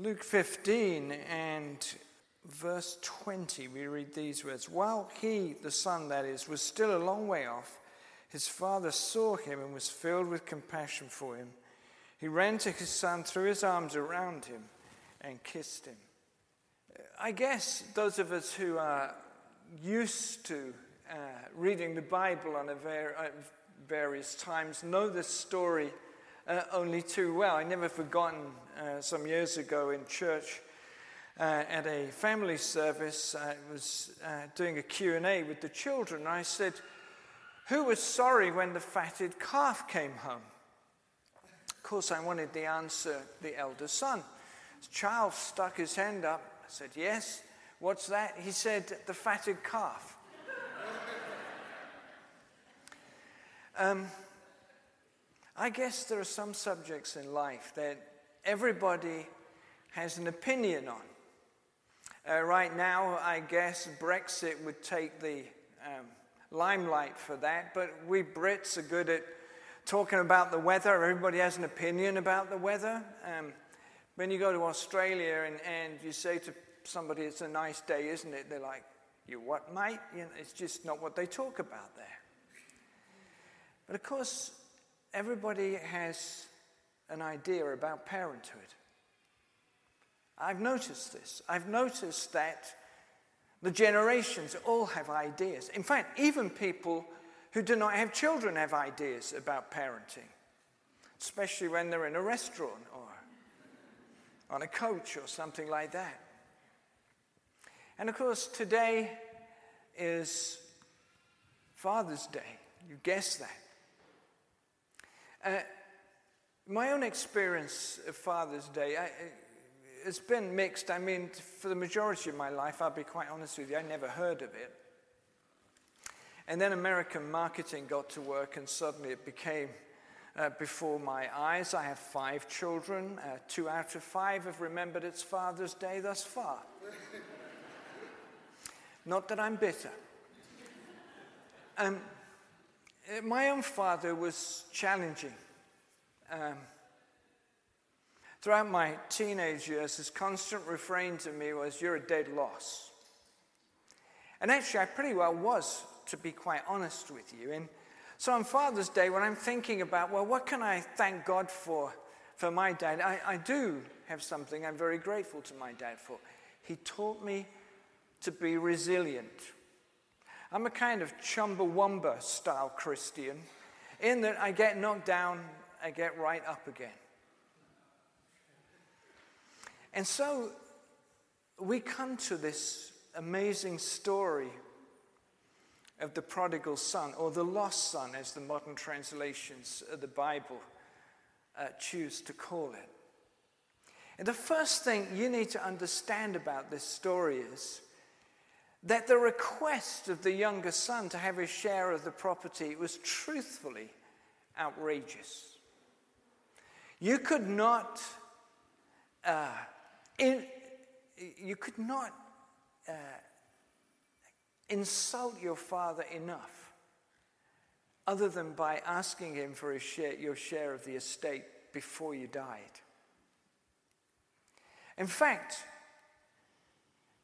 Luke 15 and verse 20, we read these words While he, the son that is, was still a long way off, his father saw him and was filled with compassion for him. He ran to his son, threw his arms around him, and kissed him. I guess those of us who are used to uh, reading the Bible on a ver- uh, various times know this story uh, only too well. I never forgotten uh, some years ago in church uh, at a family service. I was uh, doing a Q&A with the children. I said, who was sorry when the fatted calf came home? Of course, I wanted the answer, the elder son. Charles stuck his hand up. I said, Yes. What's that? He said, The fatted calf. um, I guess there are some subjects in life that everybody has an opinion on. Uh, right now, I guess Brexit would take the um, limelight for that, but we Brits are good at talking about the weather. Everybody has an opinion about the weather. Um, when you go to Australia and, and you say to somebody, it's a nice day, isn't it? They're like, you what, mate? You know, it's just not what they talk about there. But of course, everybody has an idea about parenthood. I've noticed this. I've noticed that the generations all have ideas. In fact, even people who do not have children have ideas about parenting, especially when they're in a restaurant or on a coach or something like that. And of course, today is Father's Day. You guess that. Uh, my own experience of Father's Day, I, it's been mixed. I mean, for the majority of my life, I'll be quite honest with you, I never heard of it. And then American marketing got to work, and suddenly it became uh, before my eyes. I have five children. Uh, two out of five have remembered it's Father's Day thus far. Not that I'm bitter. Um, my own father was challenging. Um, Throughout my teenage years, his constant refrain to me was, You're a dead loss. And actually, I pretty well was, to be quite honest with you. And so on Father's Day, when I'm thinking about, well, what can I thank God for for my dad, I, I do have something I'm very grateful to my dad for. He taught me to be resilient. I'm a kind of Chumbawamba style Christian in that I get knocked down, I get right up again. And so we come to this amazing story of the prodigal son, or the lost son, as the modern translations of the Bible uh, choose to call it. And the first thing you need to understand about this story is that the request of the younger son to have his share of the property was truthfully outrageous. You could not uh, in, you could not uh, insult your father enough other than by asking him for share, your share of the estate before you died. In fact,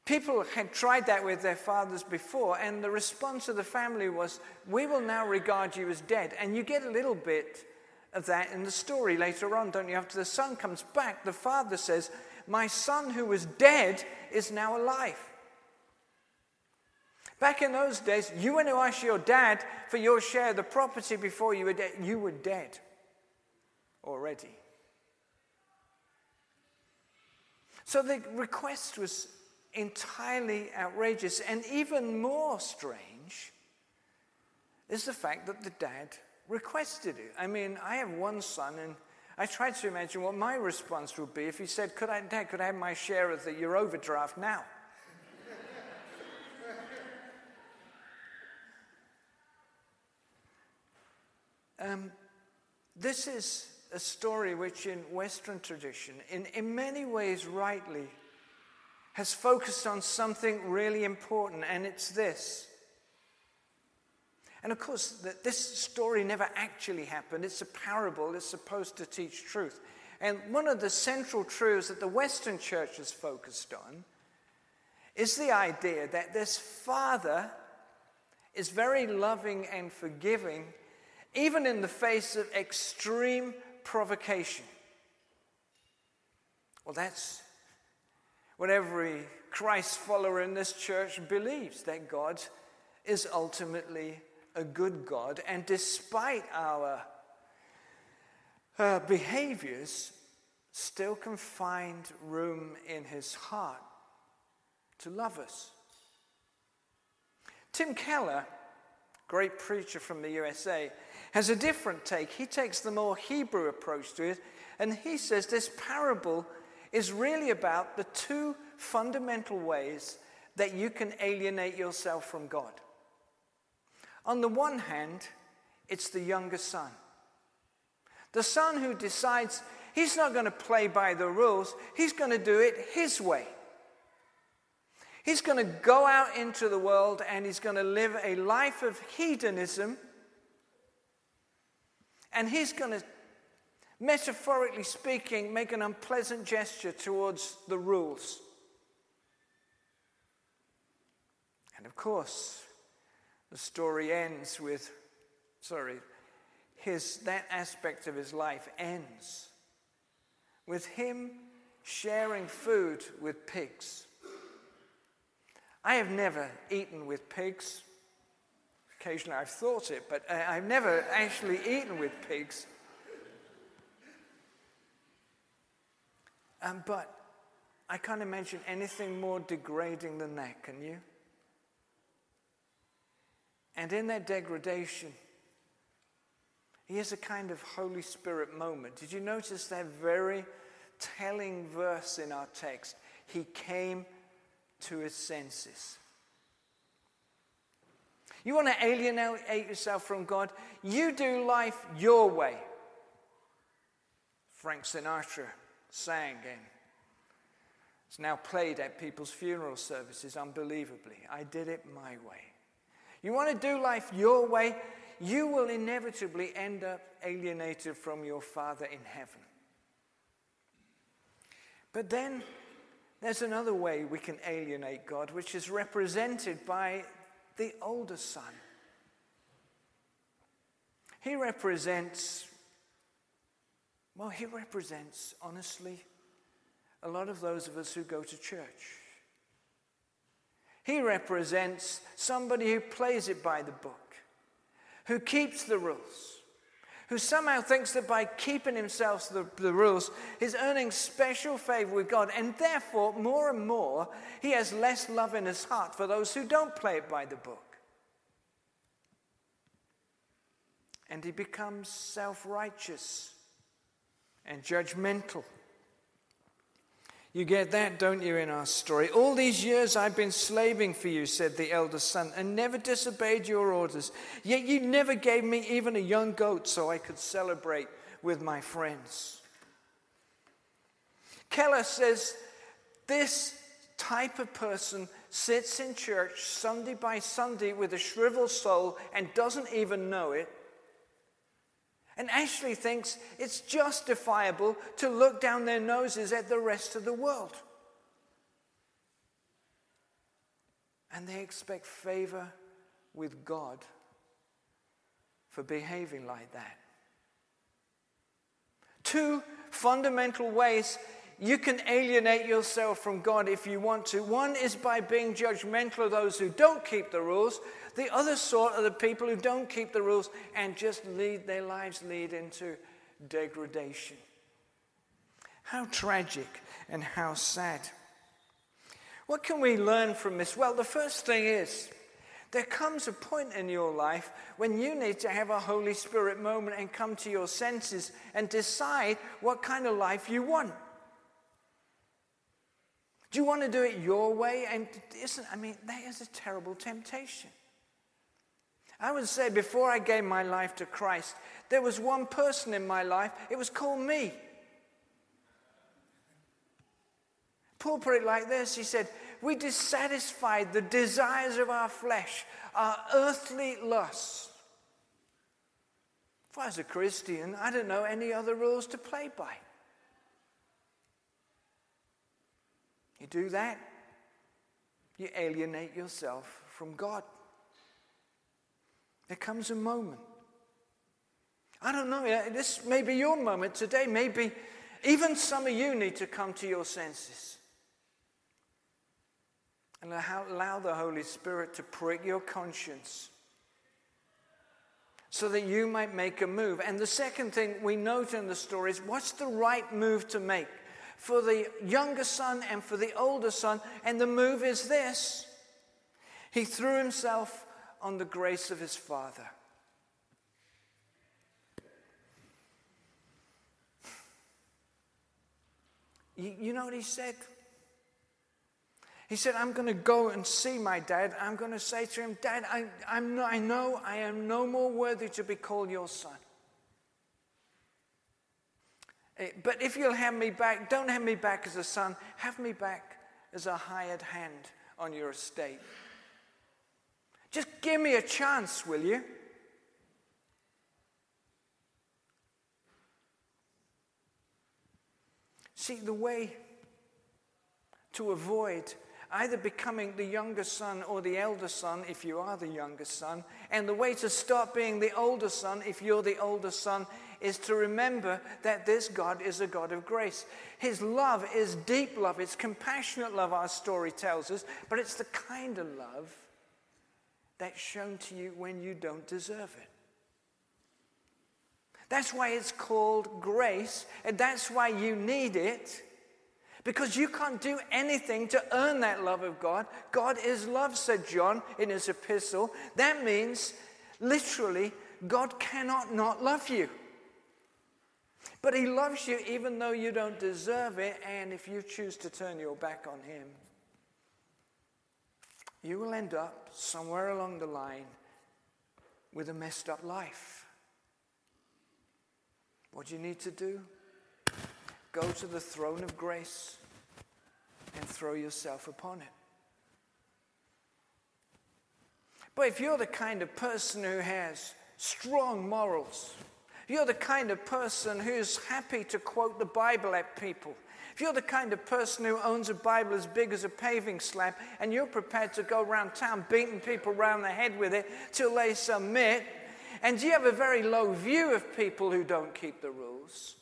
people had tried that with their fathers before, and the response of the family was, We will now regard you as dead. And you get a little bit of that in the story later on, don't you? After the son comes back, the father says, my son who was dead is now alive. Back in those days, you went to ask your dad for your share of the property before you were dead. You were dead already. So the request was entirely outrageous. And even more strange is the fact that the dad requested it. I mean, I have one son, and I tried to imagine what my response would be if he said, Could I, Dad, could I have my share of the, your overdraft now? um, this is a story which, in Western tradition, in, in many ways rightly, has focused on something really important, and it's this and of course, that this story never actually happened. It's a parable, it's supposed to teach truth. And one of the central truths that the Western church has focused on is the idea that this Father is very loving and forgiving, even in the face of extreme provocation. Well, that's what every Christ follower in this church believes that God is ultimately a good God, and despite our uh, behaviors, still can find room in his heart to love us. Tim Keller, great preacher from the USA, has a different take. He takes the more Hebrew approach to it, and he says this parable is really about the two fundamental ways that you can alienate yourself from God. On the one hand, it's the younger son. The son who decides he's not going to play by the rules, he's going to do it his way. He's going to go out into the world and he's going to live a life of hedonism. And he's going to, metaphorically speaking, make an unpleasant gesture towards the rules. And of course, the story ends with, sorry, his, that aspect of his life ends with him sharing food with pigs. I have never eaten with pigs. Occasionally I've thought it, but I've never actually eaten with pigs. Um, but I can't imagine anything more degrading than that, can you? And in that degradation, he has a kind of Holy Spirit moment. Did you notice that very telling verse in our text? He came to his senses. You want to alienate yourself from God? You do life your way. Frank Sinatra sang and it's now played at people's funeral services unbelievably. I did it my way. You want to do life your way, you will inevitably end up alienated from your Father in heaven. But then there's another way we can alienate God, which is represented by the older son. He represents, well, he represents, honestly, a lot of those of us who go to church. He represents somebody who plays it by the book, who keeps the rules, who somehow thinks that by keeping himself to the, the rules, he's earning special favor with God. And therefore, more and more, he has less love in his heart for those who don't play it by the book. And he becomes self righteous and judgmental. You get that, don't you, in our story? All these years I've been slaving for you, said the elder son, and never disobeyed your orders. Yet you never gave me even a young goat so I could celebrate with my friends. Keller says this type of person sits in church Sunday by Sunday with a shriveled soul and doesn't even know it and Ashley thinks it's justifiable to look down their noses at the rest of the world. And they expect favor with God for behaving like that. Two fundamental ways you can alienate yourself from God if you want to. One is by being judgmental of those who don't keep the rules. The other sort are the people who don't keep the rules and just lead their lives lead into degradation. How tragic and how sad. What can we learn from this? Well, the first thing is there comes a point in your life when you need to have a Holy Spirit moment and come to your senses and decide what kind of life you want. Do you want to do it your way? And isn't, I mean, that is a terrible temptation. I would say before I gave my life to Christ, there was one person in my life, it was called me. Paul put it like this He said, We dissatisfied the desires of our flesh, our earthly lusts. If I was a Christian, I don't know any other rules to play by. You do that, you alienate yourself from God. There comes a moment. I don't know, this may be your moment today. Maybe even some of you need to come to your senses and allow the Holy Spirit to prick your conscience so that you might make a move. And the second thing we note in the story is what's the right move to make for the younger son and for the older son? And the move is this he threw himself on the grace of his father. You, know what he said? He said, I'm going to go and see my dad. I'm going to say to him, Dad, I, I'm no, I know I am no more worthy to be called your son. Eh, but if you'll have me back, don't have me back as a son, have me back as a hired hand on your estate. Just give me a chance, will you? See, the way to avoid either becoming the younger son or the elder son if you are the younger son, and the way to stop being the older son if you're the older son is to remember that this God is a God of grace. His love is deep love, it's compassionate love, our story tells us, but it's the kind of love that's shown to you when you don't deserve it. That's why it's called grace, and that's why you need it. Because you can't do anything to earn that love of God. God is love, said John in his epistle. That means, literally, God cannot not love you. But he loves you even though you don't deserve it, and if you choose to turn your back on him, you will end up somewhere along the line with a messed up life. What do you need to do? Go to the throne of grace and throw yourself upon it. But if you're the kind of person who has strong morals, you're the kind of person who's happy to quote the Bible at people, if you're the kind of person who owns a Bible as big as a paving slab and you're prepared to go around town beating people around the head with it till they submit, and you have a very low view of people who don't keep the rules.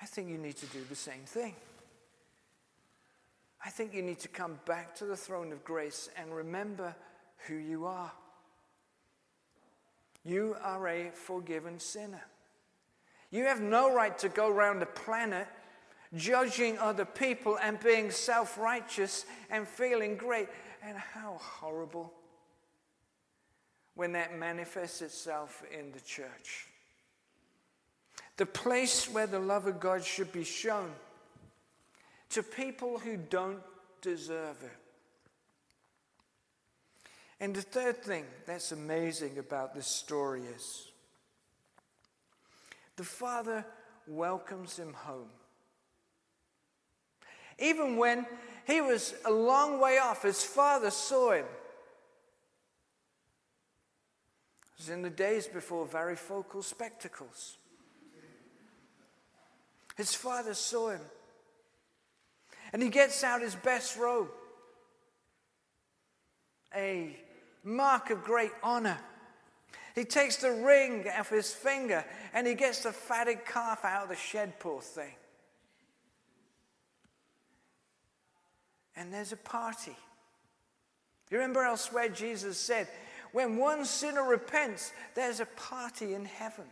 I think you need to do the same thing. I think you need to come back to the throne of grace and remember who you are. You are a forgiven sinner. You have no right to go around the planet judging other people and being self righteous and feeling great. And how horrible when that manifests itself in the church. The place where the love of God should be shown to people who don't deserve it. And the third thing that's amazing about this story is the father welcomes him home. Even when he was a long way off, his father saw him. It was in the days before varifocal spectacles. His father saw him. And he gets out his best robe, a mark of great honor. He takes the ring off his finger and he gets the fatted calf out of the shed, poor thing. and there's a party. You remember elsewhere Jesus said, when one sinner repents, there's a party in heaven.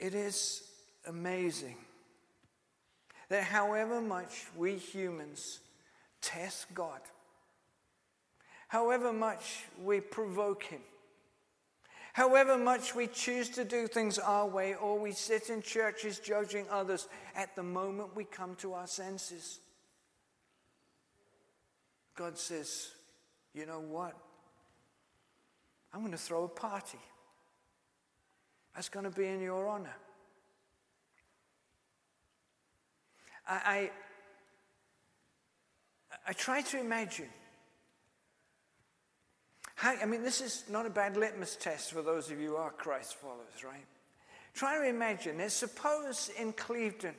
It is amazing that however much we humans test God, however much we provoke Him, However much we choose to do things our way, or we sit in churches judging others, at the moment we come to our senses, God says, You know what? I'm going to throw a party. That's going to be in your honor. I, I, I try to imagine How, I mean, this is not a bad litmus test for those of you who are Christ followers, right? Try to imagine, let's suppose in Clevedon,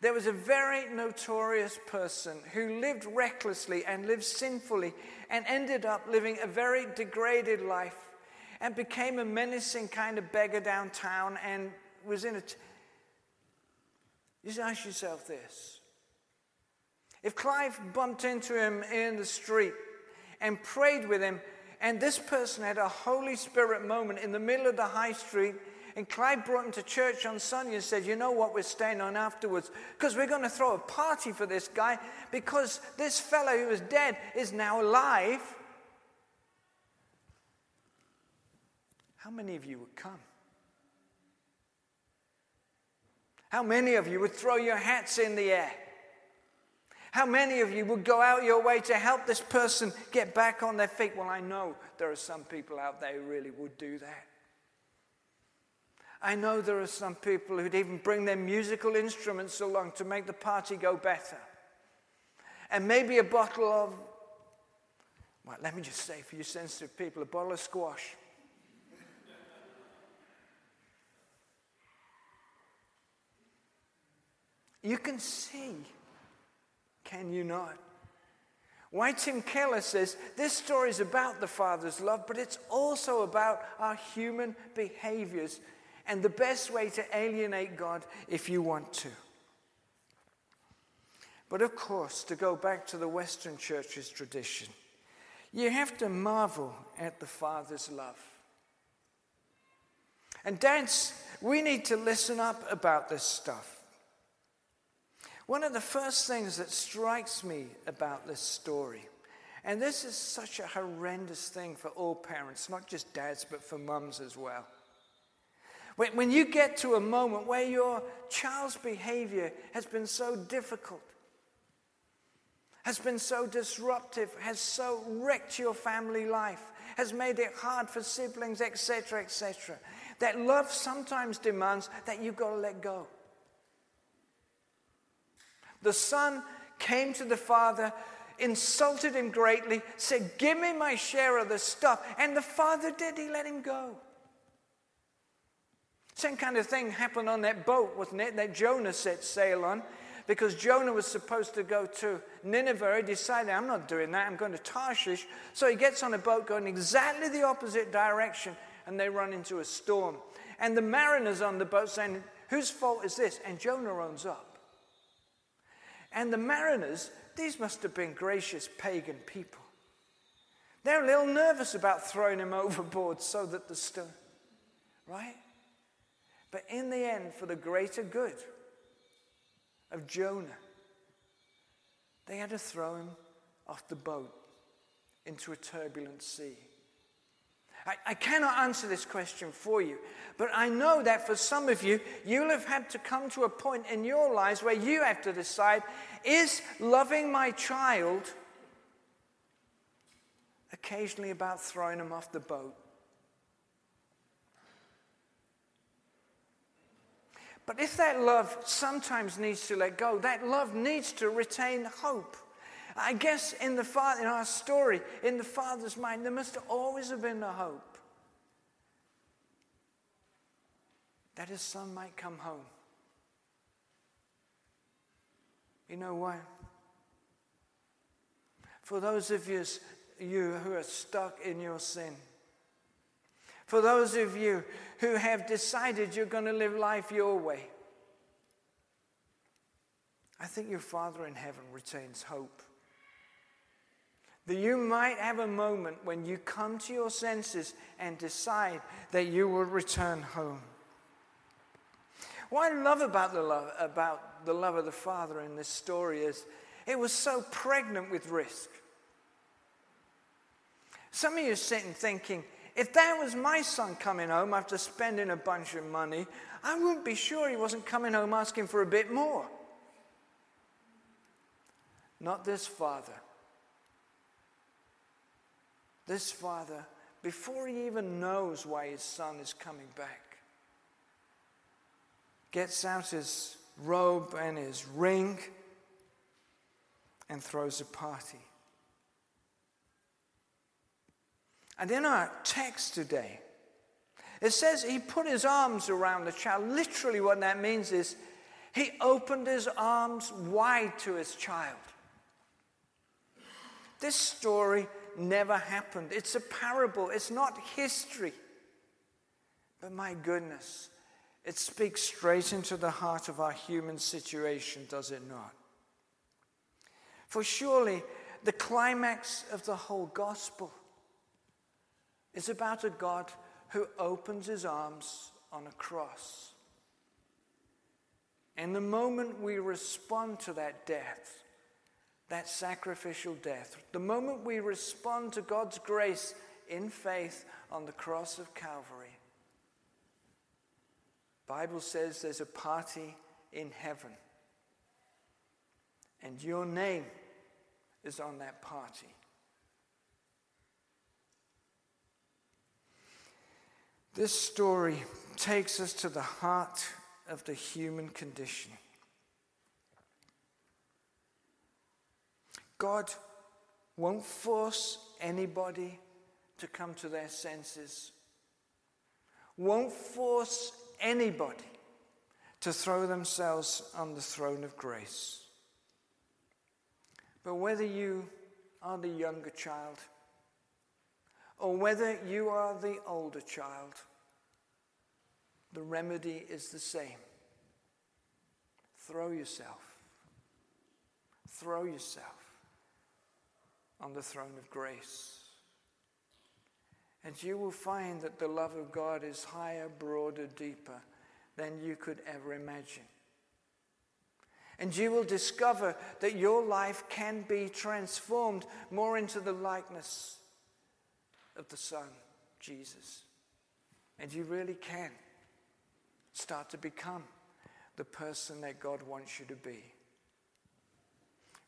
there was a very notorious person who lived recklessly and lived sinfully and ended up living a very degraded life and became a menacing kind of beggar downtown and was in a. Just ask yourself this. If Clive bumped into him in the street and prayed with him, and this person had a Holy Spirit moment in the middle of the high street, and Clive brought him to church on Sunday and said, You know what we're staying on afterwards? Because we're going to throw a party for this guy because this fellow who was dead is now alive. How many of you would come? How many of you would throw your hats in the air? How many of you would go out your way to help this person get back on their feet? Well, I know there are some people out there who really would do that. I know there are some people who'd even bring their musical instruments along to make the party go better. And maybe a bottle of, well, let me just say for you sensitive people, a bottle of squash. You can see, can you not? Why Tim Keller says this story is about the Father's love, but it's also about our human behaviors and the best way to alienate God if you want to. But of course, to go back to the Western Church's tradition, you have to marvel at the Father's love. And, dads, we need to listen up about this stuff. One of the first things that strikes me about this story, and this is such a horrendous thing for all parents, not just dads, but for mums as well. When, when you get to a moment where your child's behavior has been so difficult, has been so disruptive, has so wrecked your family life, has made it hard for siblings, etc., etc., that love sometimes demands that you've got to let go. The son came to the father, insulted him greatly, said, Give me my share of the stuff. And the father did, he let him go. Same kind of thing happened on that boat, wasn't it? That Jonah set sail on. Because Jonah was supposed to go to Nineveh. He decided, I'm not doing that. I'm going to Tarshish. So he gets on a boat going exactly the opposite direction, and they run into a storm. And the mariners on the boat saying, Whose fault is this? And Jonah owns up. And the mariners, these must have been gracious pagan people. They're a little nervous about throwing him overboard so that the stone, right? But in the end, for the greater good of Jonah, they had to throw him off the boat into a turbulent sea. I, I, cannot answer this question for you, but I know that for some of you, you'll have had to come to a point in your lives where you have to decide is loving my child occasionally about throwing them off the boat? But if that love sometimes needs to let go, that love needs to retain hope. I guess in, the father, in our story, in the father's mind, there must always have been a hope that his son might come home. You know why? For those of you, you who are stuck in your sin, for those of you who have decided you're going to live life your way, I think your Father in heaven retains hope that you might have a moment when you come to your senses and decide that you will return home. What I love about the love, about the love of the Father in this story is it was so pregnant with risk. Some of you are sitting thinking, if that was my son coming home after spending a bunch of money, I wouldn't be sure he wasn't coming home asking for a bit more. Not this father. This father, before he even knows why his son is coming back, gets out his robe and his ring and throws a party. And in our text today, it says he put his arms around the child. Literally, what that means is he opened his arms wide to his child. This story never happened. It's a parable, it's not history. But my goodness, it speaks straight into the heart of our human situation, does it not? For surely the climax of the whole gospel is about a God who opens his arms on a cross. And the moment we respond to that death, that sacrificial death, the moment we respond to God's grace in faith on the cross of Calvary, Bible says there's a party in heaven. And your name is on that party. This story takes us to the heart of the human condition. God won't force anybody to come to their senses, won't force anybody to throw themselves on the throne of grace. But whether you are the younger child or whether you are the older child, the remedy is the same. Throw yourself. Throw yourself on the throne of grace. And you will find that the love of God is higher, broader, deeper than you could ever imagine. And you will discover that your life can be transformed more into the likeness of the Son, Jesus. And you really can start to become the person that God wants you to be.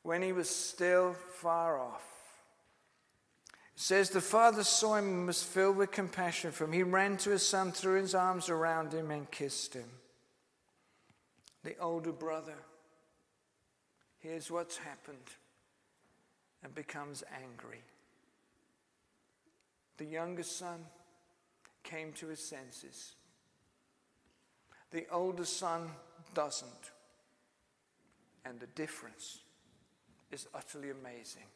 When he was still far off, says the father saw him and was filled with compassion for him. He ran to his son, threw his arms around him, and kissed him. The older brother hears what's happened and becomes angry. The younger son came to his senses. The older son doesn't. And the difference is utterly amazing.